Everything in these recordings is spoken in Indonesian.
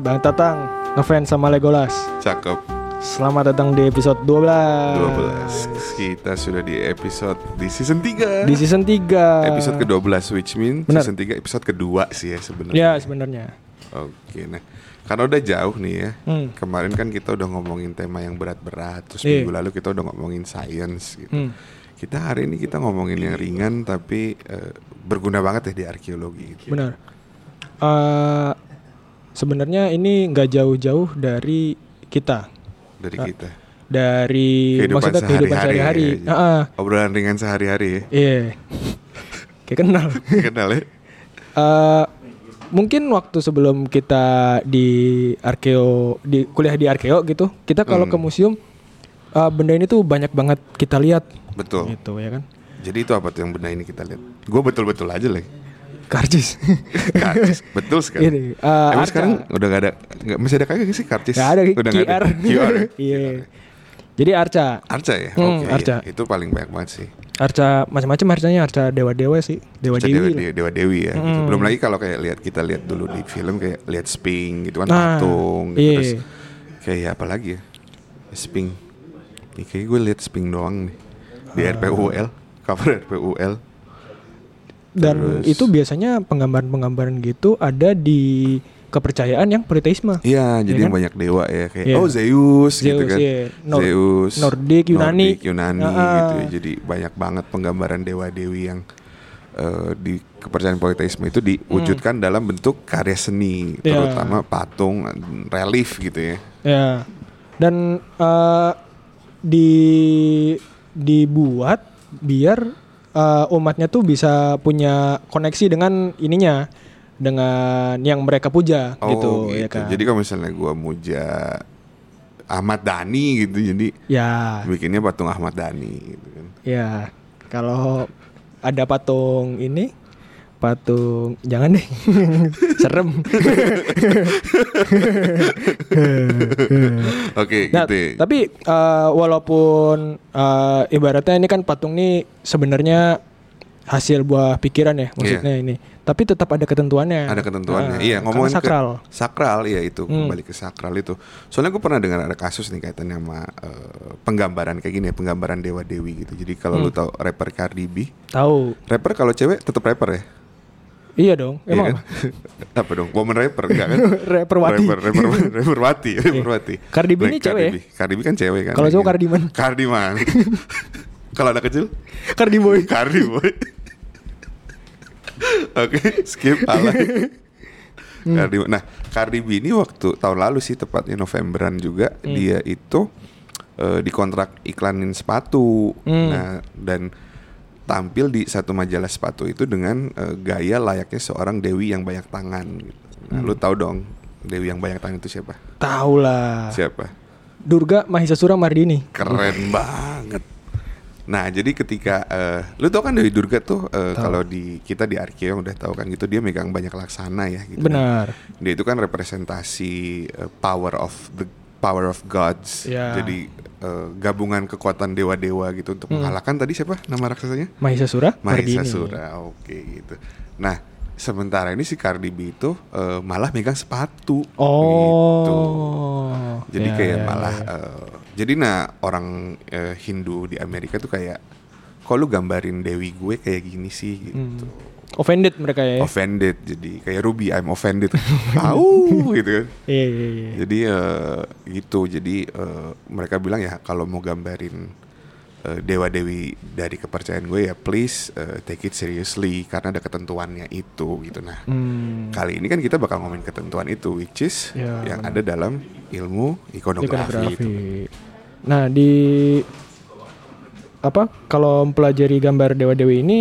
Bang Tatang ngefans sama Legolas. Cakep. Selamat datang di episode 12. 12. Kita sudah di episode di season 3. Di season 3. episode ke-12 which mean Benar. season 3 episode kedua sih ya sebenarnya. Ya, sebenarnya. Oke, nah. Karena udah jauh nih ya. Hmm. Kemarin kan kita udah ngomongin tema yang berat-berat, terus Iya. minggu lalu kita udah ngomongin science gitu. Hmm. Kita hari ini kita ngomongin yang ringan tapi eh, berguna banget ya di arkeologi gitu. Benar. Eh, sebenarnya ini nggak jauh-jauh dari kita. dari Ah. kita. Dari Kehidupan maksudnya kehidupan sehari-hari ya, jadi Heeh. Obrolan ringan sehari-hari ya. Iya. Kayak kenal. Kenal ya? Eh, mungkin waktu sebelum kita di arkeo di kuliah di arkeo gitu, kita kalau Hmm. ke museum eh, benda ini tuh banyak banget kita lihat Betul. gitu ya kan. Jadi itu apa tuh yang benda ini kita lihat? Gue betul-betul aja lah. Karcis. Karcis, betul sekali. Ini eh, Emang arca. sekarang udah gak ada, nggak masih ada kagak sih karcis? Nggak ada Udah QR. QR. ya? Iya. Jadi arca. Arca ya? Hmm, Oke, arca. iya. itu paling banyak banget sih. Arca macam-macam arcanya arca dewa-dewa sih, dewa Arca dewi. dewa, dewa, dewi ya. gitu. Hmm. Belum lagi kalau kayak lihat kita lihat dulu di film kayak lihat Sping gitu kan Nah, patung gitu. iya. Terus kayak apa lagi ya? Sping. Nih kayak gue lihat Sping doang nih di Ah. RPUL, cover RPUL. Dan Terus- itu biasanya penggambaran-penggambaran gitu ada di kepercayaan yang politeisme. Iya, jadi Iya yang kan? banyak dewa ya kayak Iya. oh Zeus, gitu Zeus, kan. iya. Nor- Zeus, Nordik, Yunani. Nordik, Yunani Ah. gitu ya. Jadi banyak banget penggambaran dewa-dewi yang eh, di kepercayaan politeisme itu diwujudkan dalam bentuk karya seni, Iya. terutama patung, relief gitu ya. Ya. Dan eh, di dibuat biar eh, umatnya tuh bisa punya koneksi dengan ininya dengan yang mereka puja Oh gitu, gitu. ya kan. Jadi kalau misalnya gua muja Ahmad Dhani gitu, jadi ya, bikinnya patung Ahmad Dhani gitu kan. ya. Kalau ada patung ini patung jangan deh serem Oke, Nah, gitu. ya. tapi eh, walaupun eh, ibaratnya ini kan patung ini sebenarnya hasil buah pikiran ya maksudnya ini, tapi tetap ada ketentuannya. Ada ketentuannya. Nah, iya, ngomongin sakral. ke sakral ya itu Hmm. kembali ke sakral itu. Soalnya gue pernah dengar ada kasus nih kaitannya sama eh, penggambaran kayak gini ya, penggambaran dewa dewi gitu. Jadi kalau lu Hmm. tahu rapper Cardi B, Tahu. rapper kalau cewek tetap rapper ya. Iya dong. Iya Emang kan? apa dong? Woman rapper enggak kan? Rapper Wati. Rapper, rapper, rapper Wati, rapper Wati. Cardi B ini cewek ya? Cardi B. Kan cewek kan. Kalau cowok Iya. Cardiman. Cardiman. kalau anak kecil Cardi boy. Cardi boy. Oke, skip alay. Hmm. Cardi, nah, Cardi B ini waktu tahun lalu sih tepatnya Novemberan juga Hmm. dia itu eh, dikontrak iklanin sepatu. Hmm. Nah, dan tampil di satu majalah sepatu itu dengan eh, gaya layaknya seorang dewi yang banyak tangan gitu. Nah, Hmm. lu tahu dong dewi yang banyak tangan itu siapa? Tahu lah. Siapa? Durga Mahisasura Mardini. Keren banget. Nah, jadi ketika eh, lu tau kan Dewi Durga tuh Tahu. kalau di kita di Arkeo udah tahu kan gitu dia megang banyak laksana ya gitu. Benar. Dia itu kan representasi eh, power of the power of gods. Ya. Jadi eh, gabungan kekuatan dewa-dewa gitu untuk Hmm. mengalahkan tadi siapa nama raksasanya? Mahisasura Mardini. Mahesasura. Oke gitu. Nah, sementara ini si Cardi B itu eh, malah megang sepatu. gitu. Oh. Jadi Ya, kayak ya, malah ya. eh, jadi nah orang eh, Hindu di Amerika tuh kayak kok lu gambarin dewi gue kayak gini sih gitu. Hmm. offended mereka ya. Offended jadi kayak Ruby I'm offended. Au gitu kan. Iya iya iya. Jadi eh, gitu. Jadi eh, mereka bilang ya kalau mau gambarin eh, dewa-dewi dari kepercayaan gue ya please eh, take it seriously karena ada ketentuannya itu gitu. Nah, Hmm. kali ini kan kita bakal ngomongin ketentuan itu which is Ya, yang benar. ada dalam ilmu ikonografi, itu. Nah di apa kalau mempelajari gambar dewa-dewi ini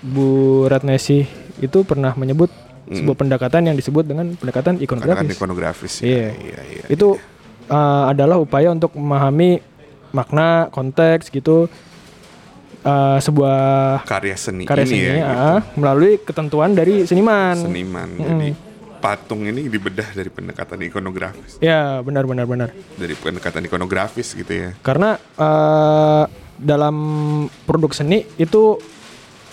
Bu Ratnesi itu pernah menyebut sebuah pendekatan yang disebut dengan pendekatan Karena kan ikonografis. ikonografis ya. Iya. iya, iya, itu iya. uh, adalah upaya untuk memahami makna, konteks gitu uh, sebuah karya seni karya ini seni ya gitu. ah, melalui ketentuan dari seniman. seniman. Mm-mm. Jadi patung ini dibedah dari pendekatan ikonografis, Ya benar benar benar. dari pendekatan ikonografis gitu ya. Karena eh, dalam produk seni itu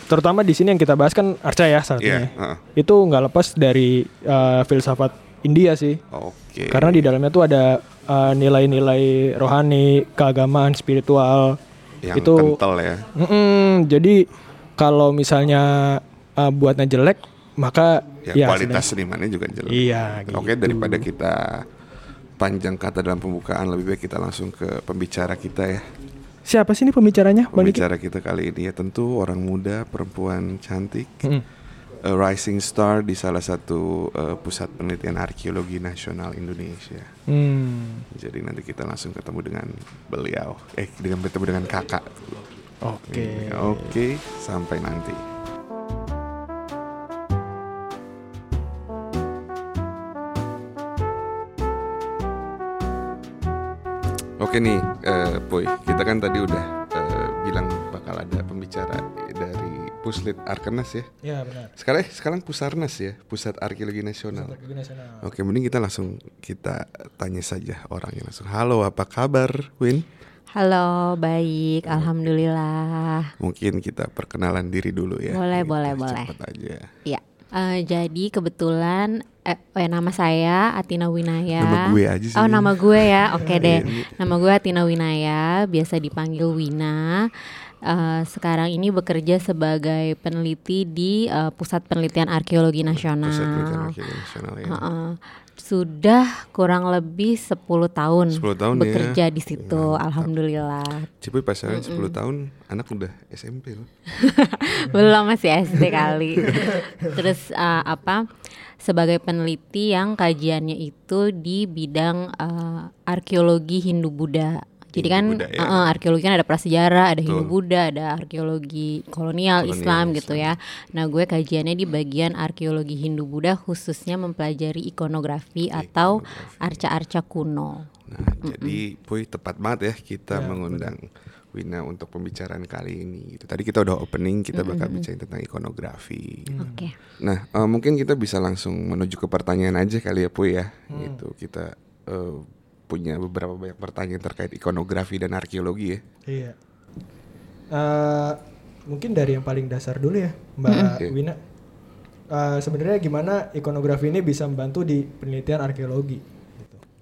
terutama di sini yang kita bahas kan arca ya saat Iya, ini. heeh. Itu nggak lepas dari eh, filsafat India sih. Oke. Karena di dalamnya tuh ada uh, nilai-nilai rohani, keagamaan, spiritual. yang itu kental ya. Mm-mm, jadi kalau misalnya uh, buatnya jelek, maka Ya, ya kualitas senimannya juga jelek. Iya, gitu. Oke, daripada kita panjang kata dalam pembukaan, lebih baik kita langsung ke pembicara kita ya. Siapa sih ini pembicaranya? Pembicara kita kali ini ya tentu orang muda, perempuan cantik, Mm-mm. a rising star di salah satu uh, pusat penelitian arkeologi nasional Indonesia. Hmm, Jadi nanti kita langsung ketemu dengan beliau. Eh, dengan bertemu dengan kakak. Oke. Oke, sampai nanti. Oke nih, eh Boy, kita kan tadi udah eh, bilang bakal ada pembicara dari Puslit Arkenas ya. Ya benar. Sekarang eh, sekarang Pusarnas ya, Pusat Arkeologi Nasional. Strategi nasional. Oke, mending kita langsung kita tanya saja orangnya langsung. Halo, apa kabar, Win? Halo, baik, alhamdulillah. Mungkin kita perkenalan diri dulu ya. Boleh, Gitu, boleh, boleh. Cepet aja. Ya, eh, jadi kebetulan eh, oh ya, nama saya Atina Winaya. Nama gue aja sih. Oh, nama gue ya. Oke deh. Iya. Nama gue Atina Winaya, biasa dipanggil Wina. Eh, sekarang ini bekerja sebagai peneliti di eh, Pusat Penelitian Arkeologi Nasional. Pusat Penelitian Arkeologi Nasional ya. Heeh. Sudah kurang lebih 10 tahun, 10 tahun ya. bekerja di situ. Alhamdulillah. Cipuy pasaran 10 tahun, anak udah SMP loh. belum masih SD kali terus uh, apa sebagai peneliti yang kajiannya itu di bidang uh, arkeologi Hindu Buddha jadi kan Hindu-Buddha, ya. uh, uh, arkeologi kan ada prasejarah, ada Hindu Betul. Buddha, ada arkeologi kolonial, Kolonial Islam Islam. gitu ya. Nah, gue kajiannya di bagian arkeologi Hindu Buddha khususnya mempelajari ikonografi atau arca-arca kuno. Nah, jadi Puy tepat banget ya kita mengundang Wina untuk pembicaraan kali ini. Gitu. Tadi kita udah opening, kita bakal bicarain tentang ikonografi. Oke. Nah, eh, mungkin kita bisa langsung menuju ke pertanyaan aja kali ya, Puy ya. Gitu. Kita eh, punya beberapa banyak pertanyaan terkait ikonografi dan arkeologi ya. Iya. Eh, mungkin dari yang paling dasar dulu ya, Mbak Oke. Wina. Eh, Sebenarnya gimana ikonografi ini bisa membantu di penelitian arkeologi?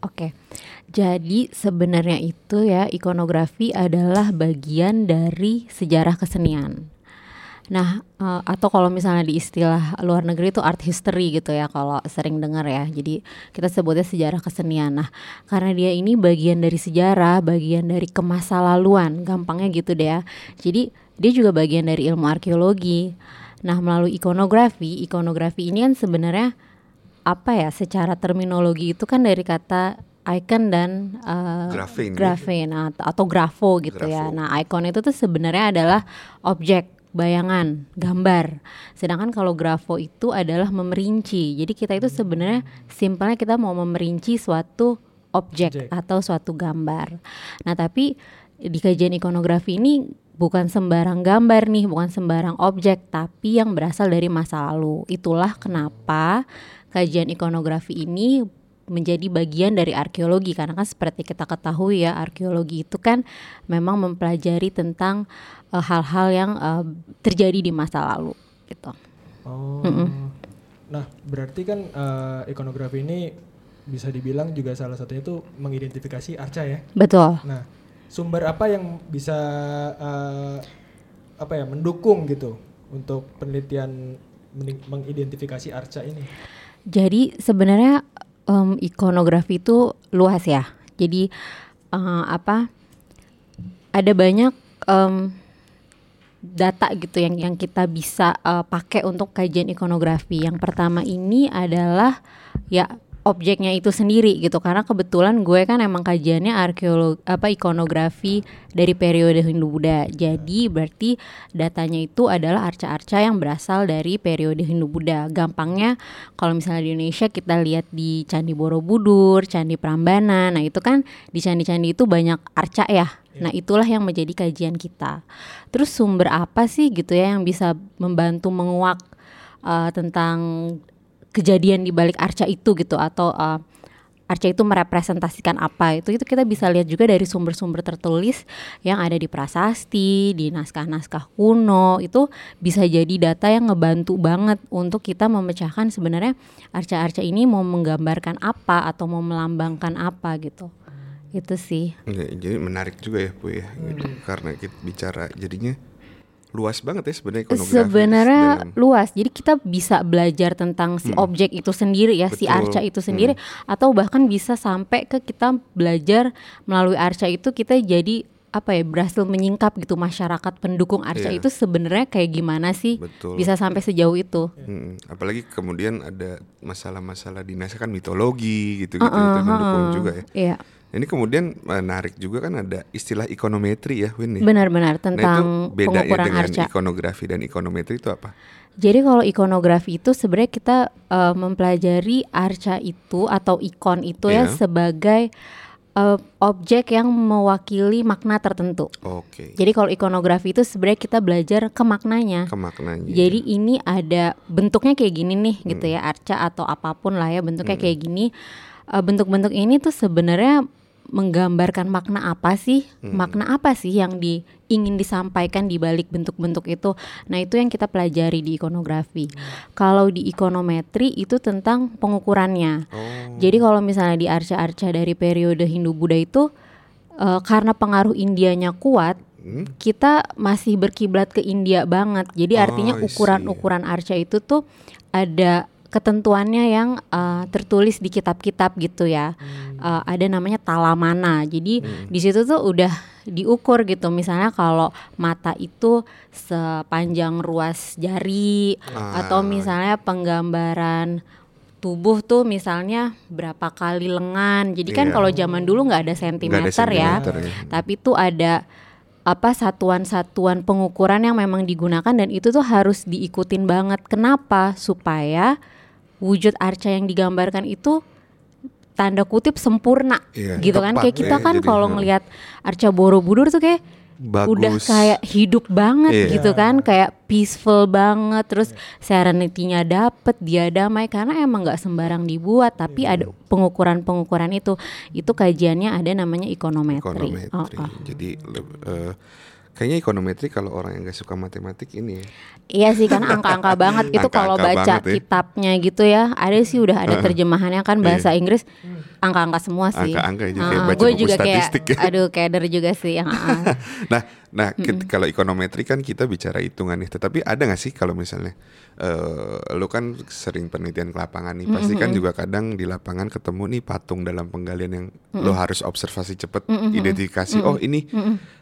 Oke, jadi sebenarnya itu ya ikonografi adalah bagian dari sejarah kesenian. Nah, eh, atau kalau misalnya di istilah luar negeri itu art history gitu ya, kalau sering dengar ya. Jadi kita sebutnya sejarah kesenian. Nah, karena dia ini bagian dari sejarah, bagian dari kemasa laluan, gampangnya gitu deh ya. Jadi dia juga bagian dari ilmu arkeologi. Nah, melalui ikonografi, ikonografi ini kan sebenarnya apa ya secara terminologi itu kan dari kata icon dan uh, Graphein, ya? graphein atau, atau grafo gitu ya. Grafo. Nah, icon itu tuh sebenarnya adalah objek, bayangan, gambar. Sedangkan kalau grafo itu adalah memerinci. Jadi kita itu sebenarnya simpelnya kita mau memerinci suatu objek atau suatu gambar. Nah, tapi di kajian ikonografi ini bukan sembarang gambar nih, bukan sembarang objek, tapi yang berasal dari masa lalu. Itulah kenapa kajian ikonografi ini menjadi bagian dari arkeologi karena kan seperti kita ketahui ya arkeologi itu kan memang mempelajari tentang eh, hal-hal yang eh, terjadi di masa lalu gitu. Oh. Nah, berarti kan eh, ikonografi ini bisa dibilang juga salah satunya itu mengidentifikasi arca ya. Betul. Nah, sumber apa yang bisa eh, apa ya mendukung gitu untuk penelitian mengidentifikasi arca ini? Jadi sebenarnya em, ikonografi itu luas ya. Jadi eh, apa? Ada banyak em, data gitu yang yang kita bisa eh, pakai untuk kajian ikonografi. Yang pertama ini adalah ya objeknya itu sendiri gitu karena kebetulan gue kan emang kajiannya arkeologi apa ikonografi dari periode Hindu Buddha. Jadi berarti datanya itu adalah arca-arca yang berasal dari periode Hindu Buddha. Gampangnya kalau misalnya di Indonesia kita lihat di Candi Borobudur, Candi Prambanan. Nah, itu kan di candi-candi itu banyak arca ya. Nah, itulah yang menjadi kajian kita. Terus sumber apa sih gitu ya yang bisa membantu menguak uh, tentang kejadian di balik arca itu gitu atau uh, arca itu merepresentasikan apa itu itu kita bisa lihat juga dari sumber-sumber tertulis yang ada di prasasti di naskah-naskah kuno itu bisa jadi data yang ngebantu banget untuk kita memecahkan sebenarnya arca-arca ini mau menggambarkan apa atau mau melambangkan apa gitu. Itu sih. Ya, jadi menarik juga ya Bu ya gitu. karena kita bicara jadinya luas banget ya sebenarnya ikonografis Sebenarnya dalam- luas. Jadi kita bisa belajar tentang si objek itu sendiri ya, si Betul. arca itu sendiri atau bahkan bisa sampai ke kita belajar melalui arca itu kita jadi apa ya berhasil menyingkap gitu masyarakat pendukung arca Iya. itu sebenarnya kayak gimana sih Betul. bisa sampai sejauh itu. Mm, apalagi kemudian ada masalah-masalah dinasnya kan mitologi gitu gitu itu mendukung juga ya. Iya, Ini kemudian menarik juga kan ada istilah ikonometri ya Win benar-benar Nah tentang itu bedanya pengukuran dengan arca. ikonografi dan ikonometri itu apa? Jadi kalau ikonografi itu sebenarnya kita eh, mempelajari arca itu atau ikon itu ya Iya. sebagai eh, objek yang mewakili makna tertentu. Oke. Jadi kalau ikonografi itu sebenarnya kita belajar ke maknanya. Ke maknanya. Jadi ini ada bentuknya kayak gini nih gitu Hmm. ya arca atau apa pun lah ya bentuknya kayak gini. Eh, Bentuk-bentuk ini tuh sebenarnya menggambarkan makna apa sih? Hmm. Makna apa sih yang di, ingin disampaikan di balik bentuk-bentuk itu? Nah, itu yang kita pelajari di ikonografi. Kalau di ikonometri itu tentang pengukurannya. Oh. Jadi kalau misalnya di arca-arca dari periode Hindu Buddha itu eh, karena pengaruh Indianya kuat, Hmm? kita masih berkiblat ke India banget. Jadi Oh, artinya see. ukuran-ukuran arca itu tuh ada ketentuannya yang eh, tertulis di kitab-kitab gitu ya. Eh, ada namanya talamana. Jadi Hmm. di situ tuh udah diukur gitu. Misalnya kalau mata itu sepanjang ruas jari Ah. atau misalnya penggambaran tubuh tuh misalnya berapa kali lengan. Jadi kan Iya. kalau zaman dulu nggak ada sentimeter, ada ya. sentimeter ya. Tapi itu ada apa satuan-satuan pengukuran yang memang digunakan dan itu tuh harus diikutin banget. Kenapa? Supaya wujud arca yang digambarkan itu tanda kutip sempurna Iya, gitu kan. Kayak kita ya, kan kalau ngelihat arca Borobudur tuh kayak Bagus. udah kayak hidup banget Iya. gitu kan kayak peaceful banget terus serenity-nya dapet dia damai karena emang nggak sembarang dibuat tapi ada pengukuran-pengukuran itu itu kajiannya ada namanya ikonometri, Ekonometri. Oh, oh. Jadi eh, kayaknya ekonometri kalau orang yang gak suka matematik ini ya. Iya sih karena angka-angka banget itu kalau Angka-angka baca banget ya. kitabnya gitu ya ada sih udah ada terjemahannya kan bahasa Inggris angka-angka semua sih. Angka-angka aja, kayak Heeh, baca gue buku juga statistik ya. kayak aduh keder juga sih yang heeh. Nah, nah kit- kalau ekonometri kan kita bicara hitungan nih. Tetapi ada nggak sih kalau misalnya eh lu kan sering penelitian ke lapangan nih, pasti kan juga kadang di lapangan ketemu nih patung dalam penggalian yang lo harus observasi cepet, identifikasi. Oh ini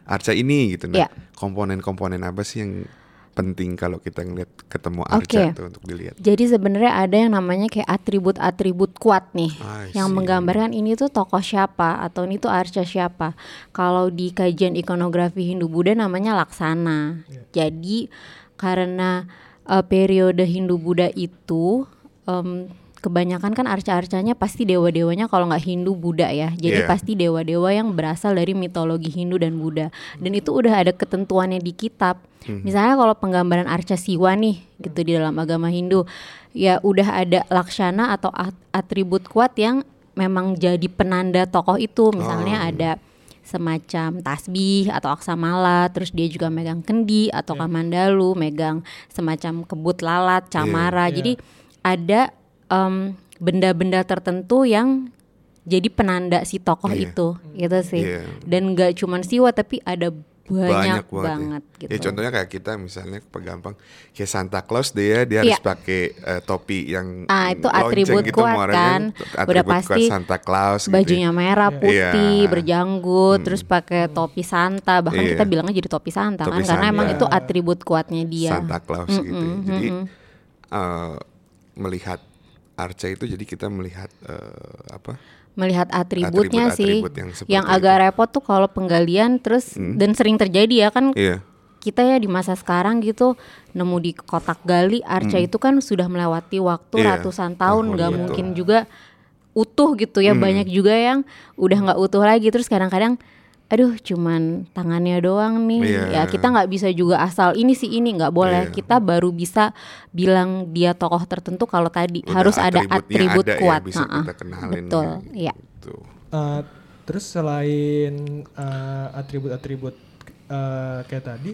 arca ini gitu. Nah, Iya. komponen-komponen apa sih yang penting kalau kita ngeliat ketemu arca Oke. tuh untuk dilihat? Jadi sebenarnya ada yang namanya kayak atribut-atribut kuat nih I yang see. menggambarkan ini tuh tokoh siapa atau ini tuh arca siapa. Kalau di kajian ikonografi Hindu Buddha namanya laksana. Jadi karena eh, periode Hindu Buddha itu em, kebanyakan kan arca-arcanya pasti dewa-dewanya kalau nggak Hindu Buddha ya. Jadi Iya. pasti dewa-dewa yang berasal dari mitologi Hindu dan Buddha. Dan itu udah ada ketentuannya di kitab. Misalnya kalau penggambaran arca siwa nih gitu di dalam agama Hindu, ya udah ada laksana atau at- atribut kuat yang memang jadi penanda tokoh itu. Misalnya ada semacam tasbih atau aksamala, terus dia juga megang kendi atau kamandalu, megang semacam kebut lalat, camara. Iya. Jadi ada em, benda-benda tertentu yang jadi penanda si tokoh Iya. itu, gitu sih. Iya. Dan gak cuman siwa tapi ada banyak, banget, banget, ya. gitu. Ya contohnya kayak kita misalnya pegampang kayak Santa Claus ya dia harus Iya. pakai eh, topi yang Ah, itu atribut gitu, kuat muaranya kan. atribut Udah kuat pasti Santa Claus gitu ya. bajunya merah putih Iya. berjanggut terus pakai topi Santa bahkan Iya. kita bilangnya jadi topi Santa Topi kan karena Santa. emang itu atribut kuatnya dia Santa Claus gitu. ya. Jadi eh, melihat arca itu jadi kita melihat eh, apa? melihat atributnya sih Atribut-atribut yang yang agak repot tuh kalau penggalian terus dan sering terjadi ya kan Iya. kita ya di masa sekarang gitu nemu di kotak gali arca itu kan sudah melewati waktu Iya. ratusan tahun nggak betul. mungkin juga utuh gitu ya banyak juga yang udah nggak utuh lagi terus kadang-kadang aduh cuman tangannya doang nih. Iya. ya kita nggak bisa juga asal ini sih ini nggak boleh. Iya. kita baru bisa bilang dia tokoh tertentu kalau tadi Udah harus ada atribut ada ya, kuat. bisa Nah, kita kenalin betul ya, ya gitu. Eh, terus selain eh, atribut-atribut eh, kayak tadi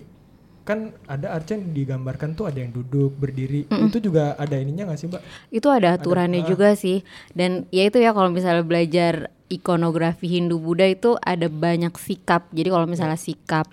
kan ada arca yang digambarkan tuh ada yang duduk berdiri. Itu juga ada ininya nggak sih mbak? Itu ada aturannya juga sih. Dan ya itu ya kalau misalnya belajar ikonografi Hindu Buddha itu ada banyak sikap. Jadi kalau misalnya sikap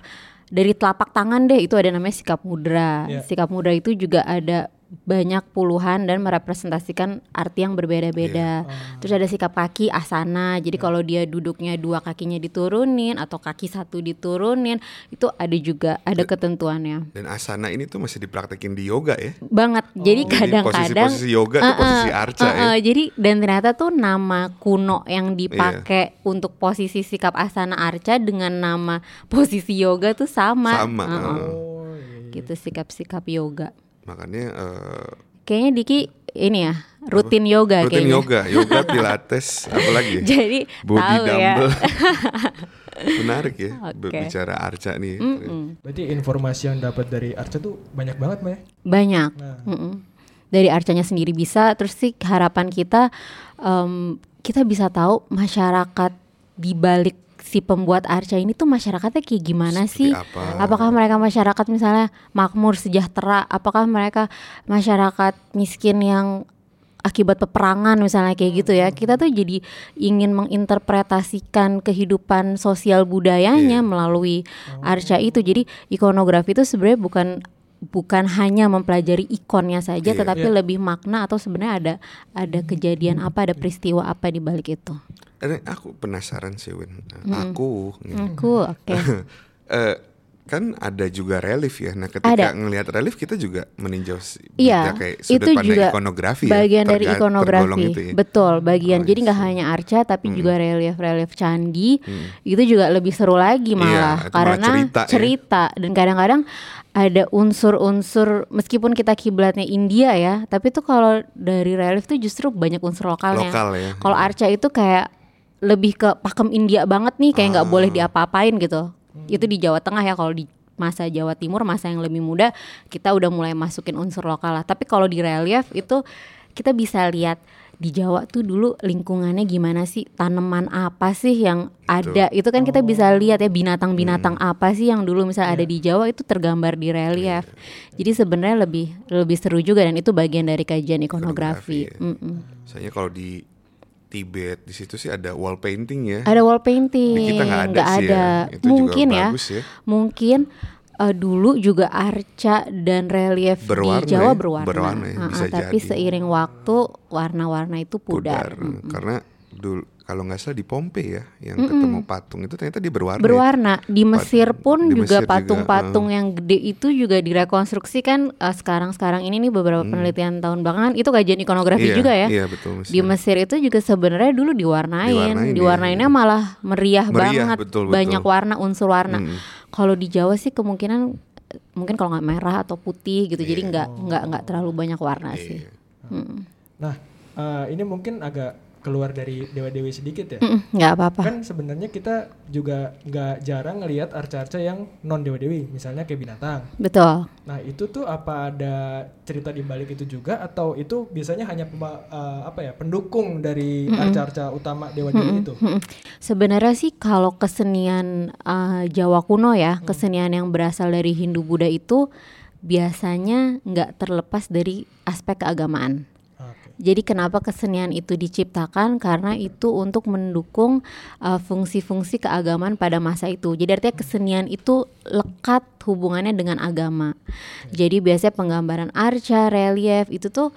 dari telapak tangan deh itu ada namanya sikap mudra. Ya. sikap mudra itu juga ada banyak puluhan dan merepresentasikan arti yang berbeda-beda terus ada sikap kaki asana jadi kalau dia duduknya dua kakinya diturunin atau kaki satu diturunin itu ada juga ada ketentuannya Dan asana ini tuh masih dipraktekin di yoga ya. banget jadi Jadi kadang-kadang posisi-posisi yoga tuh Eh, posisi arca eh, ya. eh, jadi dan ternyata tuh nama kuno yang dipakai untuk posisi sikap asana arca dengan nama posisi yoga tuh sama. Sama, eh, eh. oh iya. Gitu sikap-sikap yoga. Makanya eh, Kayaknya Diki ini ya rutin yoga rutin kayaknya. yoga, yoga, pilates, apa lagi? ya? Jadi Body tahu ya. dumbbell. Menarik ya Oke. berbicara arca nih. berarti informasi yang dapat dari arca tuh banyak banget mbak ya Banyak. Nah. Mm-mm. Dari arcanya sendiri bisa, terus sih harapan kita em, kita bisa tahu masyarakat di balik si pembuat arca ini tuh masyarakatnya kayak gimana Seperti sih? apa? Apakah mereka masyarakat misalnya makmur sejahtera? Apakah mereka masyarakat miskin yang akibat peperangan misalnya kayak gitu ya? Kita tuh jadi ingin menginterpretasikan kehidupan sosial budayanya melalui arca itu. Jadi ikonografi itu sebenarnya bukan bukan hanya mempelajari ikonnya saja, Iya. tetapi Iya. lebih makna atau sebenarnya ada ada kejadian apa, ada peristiwa apa di balik itu. Eh, aku penasaran sih Win. Aku gitu. Aku oke. Eh, kan ada juga relief ya. Nah, ketika Ada. ngelihat relief kita juga meninjau Iya, bisa kayak sudut itu pandang juga ikonografi ya, bagian dari terga- tergolong ikonografi. itu ya. Betul, bagian. Oh, Jadi nggak hanya arca tapi juga relief-relief candi. Itu juga lebih seru lagi Iya, malah malah karena cerita cerita, ya. dan kadang-kadang ada unsur-unsur meskipun kita kiblatnya India ya, tapi tuh kalau dari relief tuh justru banyak unsur lokalnya. Lokal ya. Kalau arca itu kayak lebih ke pakem India banget nih, kayak nggak Ah. boleh diapa-apain gitu. Hmm. Itu di Jawa Tengah ya kalau di masa Jawa Timur, masa yang lebih muda, kita udah mulai masukin unsur lokal lah. Tapi kalau di relief itu kita bisa lihat di Jawa tuh dulu lingkungannya gimana sih, tanaman apa sih yang ada. Itu kan kita bisa lihat ya binatang-binatang Hmm. apa sih yang dulu misalnya ada Iya. di Jawa itu tergambar di relief. Jadi sebenarnya lebih lebih seru juga dan itu bagian dari kajian ikonografi. Ikonografi, ya. Mm-mm. Misalnya kalau di Tibet di situ sih ada wall painting ya. Ada wall painting, Di kita nggak ada nggak sih ya. ada. Itu juga Mungkin ya, bagus ya. mungkin eh, dulu juga arca dan relief Berwarna di Jawa ya, berwarna, berwarna ya, Ah, bisa ah, tapi jadi. seiring waktu warna-warna itu pudar. Pudar. Karena dulu kalau nggak salah di Pompei ya yang ketemu patung itu ternyata dia berwarna. ya. Berwarna di Mesir pun di juga patung-patung yang gede itu juga direkonstruksi kan eh, sekarang-sekarang ini nih beberapa penelitian tahun belakangan itu kajian ikonografi Hmm. Iya, juga ya. Iya betul. Mesir. Di Mesir itu juga sebenarnya dulu diwarnain, Diwarnain, iya, diwarnainnya iya. malah meriah, Meriah, banget, betul, betul. banyak warna unsur warna. Mm. Kalau di Jawa sih kemungkinan eh, mungkin kalau nggak merah atau putih gitu, jadi nggak nggak nggak terlalu banyak warna sih. Iya. Mm. nah eh, ini mungkin agak keluar dari dewa dewi sedikit ya Nggak apa-apa. kan sebenarnya kita juga nggak jarang ngelihat arca-arca yang non dewa dewi misalnya kayak binatang Betul. nah itu tuh apa ada cerita di balik itu juga atau itu biasanya hanya pema- eh, apa ya pendukung dari arca-arca utama dewa dewi itu Mm-mm. Sebenarnya sih kalau kesenian eh, Jawa kuno ya, kesenian yang berasal dari Hindu Buddha itu biasanya nggak terlepas dari aspek keagamaan. Jadi kenapa kesenian itu diciptakan? Karena itu untuk mendukung uh, fungsi-fungsi keagamaan pada masa itu. Jadi artinya kesenian itu lekat hubungannya dengan agama. Jadi biasanya penggambaran arca, relief itu tuh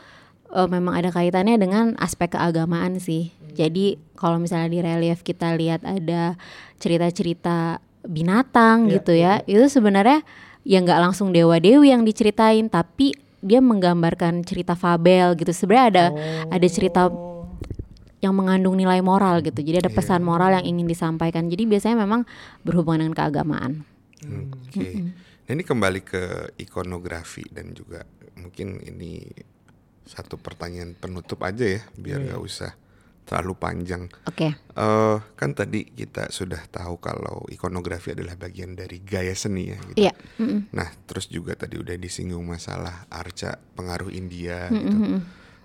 uh, memang ada kaitannya dengan aspek keagamaan sih. Jadi kalau misalnya di relief kita lihat ada cerita-cerita binatang Iya, gitu ya, itu sebenarnya ya nggak langsung dewa dewi yang diceritain, tapi dia menggambarkan cerita fabel gitu. Sebenarnya ada ada cerita Oh, yang mengandung nilai moral gitu. Jadi ada pesan moral yang ingin disampaikan. Jadi biasanya memang berhubungan dengan keagamaan. Oke. Nah ini kembali ke ikonografi dan juga mungkin ini satu pertanyaan penutup aja ya biar nggak usah terlalu panjang. Oke. Eh, kan tadi kita sudah tahu kalau ikonografi adalah bagian dari gaya seni ya. Gitu. Iya. mm-mm. Nah, terus juga tadi udah disinggung masalah arca pengaruh India Mm-mm, gitu. mm-mm.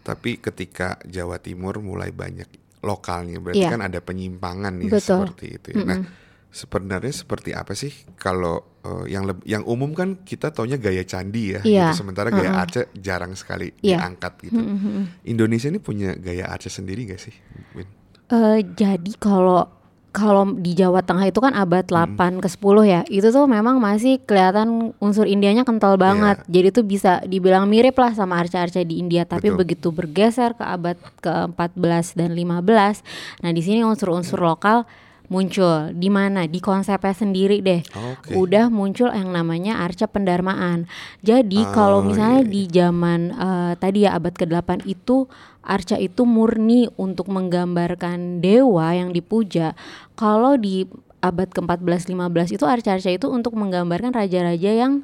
Tapi ketika Jawa Timur mulai banyak lokalnya, berarti Iya. kan ada penyimpangan ya Betul. seperti itu. Ya. Nah, sebenarnya seperti apa sih kalau eh, yang yang umum kan kita taunya gaya candi ya, Iya. gitu. sementara gaya arca jarang sekali Iya. diangkat gitu. Indonesia ini punya gaya arca sendiri gak sih? Win? Eh, jadi kalau kalau di Jawa Tengah itu kan abad Hmm. 8 ke 10 ya. Itu tuh memang masih kelihatan unsur Indianya kental banget. Jadi itu bisa dibilang mirip lah sama arca-arca di India, tapi Betul. begitu bergeser ke abad ke-14 dan 15, nah di sini unsur-unsur lokal muncul. Di mana? Di konsepnya sendiri deh. Oke. udah muncul yang namanya arca pendarmaan. Jadi kalau Oh, misalnya iya, di zaman eh, tadi ya abad ke-8 itu arca itu murni untuk menggambarkan dewa yang dipuja. Kalau di abad ke-14 15 itu arca-arca itu untuk menggambarkan raja-raja yang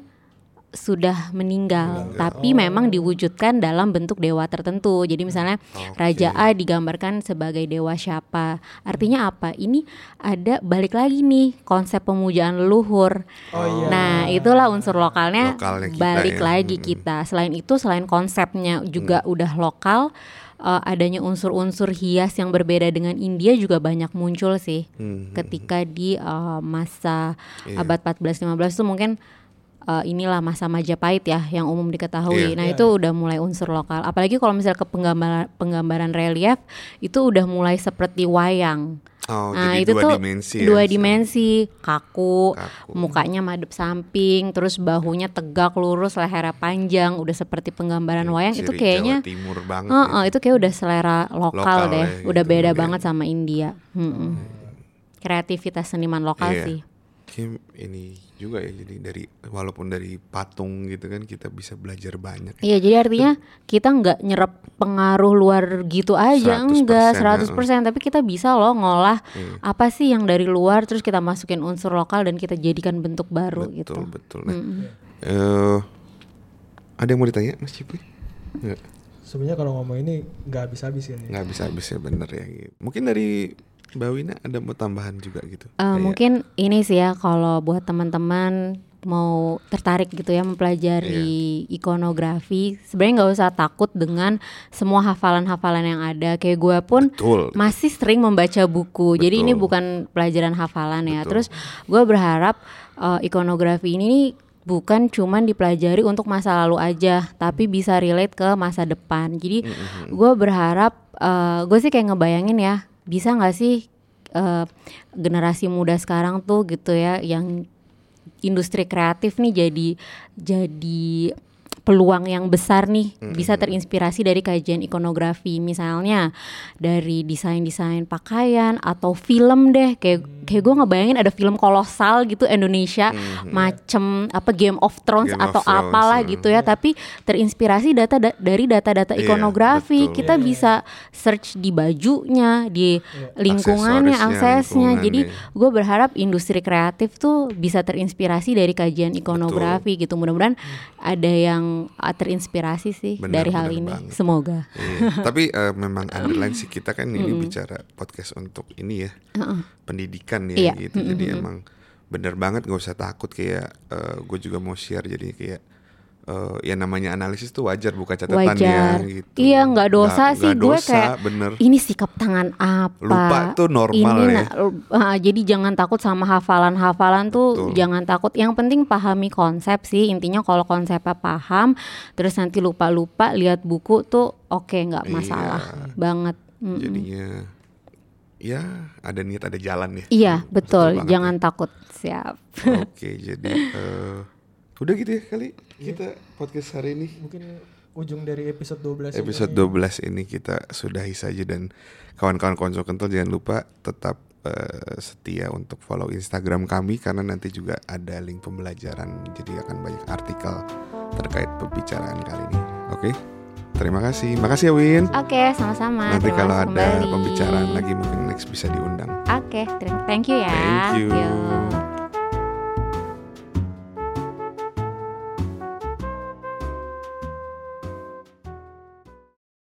sudah meninggal, tapi memang diwujudkan dalam bentuk dewa tertentu. Jadi misalnya Raja A digambarkan sebagai dewa siapa. Artinya apa? Ini ada balik lagi nih konsep pemujaan leluhur. Oh iya. Nah, itulah unsur lokalnya, Lokalnya kita balik ya. lagi Mm-mm. kita. Selain itu, selain konsepnya juga udah lokal, eh, adanya unsur-unsur hias yang berbeda dengan India juga banyak muncul sih. Hmm. Ketika di eh, masa Iya. abad 14-15 itu mungkin eh, inilah masa Majapahit ya yang umum diketahui. Iya. Nah, Iya. itu udah mulai unsur lokal. Apalagi kalau misalnya ke penggambaran penggambaran relief itu udah mulai seperti wayang. Oh, Nah, jadi itu dua tuh dimensi ya, dua misalnya. dimensi, kaku, Kaku. mukanya madep samping, terus bahunya tegak lurus, lehernya panjang, udah seperti penggambaran wayang itu kayaknya Jawa Timur banget Heeh, ya. itu kayak udah selera lokal, Lokal deh, ya, udah gitu, beda mungkin. banget sama India. Mm-mm. Kreativitas seniman lokal Iya. sih. Kim ini juga ya jadi dari walaupun dari patung gitu kan kita bisa belajar banyak. ya. Iya, jadi artinya kita nggak nyerap pengaruh luar gitu aja, 100% enggak ya, 100%, tapi kita bisa loh ngolah Iya. apa sih yang dari luar terus kita masukin unsur lokal dan kita jadikan bentuk baru gitu. Betul betul. Nah, Mm-mm. eh, ada yang mau ditanya Mas Cipri? Nggak, Sebenarnya kalau ngomong ini nggak habis-habis kan ya. nggak bisa habis ya bener ya. gitu. Mungkin dari Mbak Wina ada mau tambahan juga gitu. Eh, Kayak- mungkin ini sih ya kalau buat teman-teman mau tertarik gitu ya mempelajari Iya. ikonografi, sebenarnya nggak usah takut dengan semua hafalan-hafalan yang ada. Kayak gue pun betul. masih sering membaca buku. Jadi ini Betul. bukan pelajaran hafalan ya. Betul. Terus gue berharap eh, ikonografi ini bukan cuman dipelajari untuk masa lalu aja, tapi bisa relate ke masa depan. Jadi gue berharap gue sih kayak ngebayangin ya, bisa nggak sih eh, generasi muda sekarang tuh gitu ya yang industri kreatif nih jadi jadi peluang yang besar nih bisa terinspirasi dari kajian ikonografi. Misalnya dari desain-desain pakaian atau film deh kayak kayak gue ngebayangin ada film kolosal gitu Indonesia macem apa Game of Thrones Game of atau Thrones, apalah hmm. gitu ya. Tapi terinspirasi data da- dari data-data Iya, ikonografi. betul. kita Iya, iya. bisa search di bajunya di lingkungannya Aksesorisnya, aksesnya. jadi lingkungannya. gue berharap industri kreatif tuh bisa terinspirasi dari kajian ikonografi gitu. Mudah-mudahan ada yang uh, terinspirasi sih Benar, dari hal benar ini banget. semoga Iya. Tapi eh, memang underline sih kita kan ini bicara podcast untuk ini ya pendidikan ya Iya. gitu. Jadi emang bener banget nggak usah takut kayak gue juga mau share jadi kayak eh, ya namanya analisis tuh wajar buka catatan wajar ya gitu. iya nggak dosa Nggak- sih nggak gue dosa, kayak bener. ini sikap tangan apa Lupa tuh normal ini ya. na- uh, jadi jangan takut sama hafalan-hafalan tuh jangan takut yang penting pahami konsep sih intinya kalau konsepnya paham terus nanti lupa-lupa lihat buku tuh oke nggak Iya. masalah banget Mm-mm. Jadinya ya ada niat ada jalan ya. Iya betul, jangan takut siap. ya. Oke jadi eh, udah gitu ya kali kita podcast hari ini. Mungkin ujung dari episode 12 ini. Episode 12 ini kita sudahi saja dan kawan-kawan konsul kental jangan lupa tetap eh, setia untuk follow Instagram kami karena nanti juga ada link pembelajaran jadi akan banyak artikel terkait pembicaraan kali ini. Oke. Terima kasih. Makasih ya Win. Oke, sama-sama. Nanti Terima kalau ada kembali. pembicaraan lagi mungkin next bisa diundang. Oke, thank you ya. Thank you. Yo.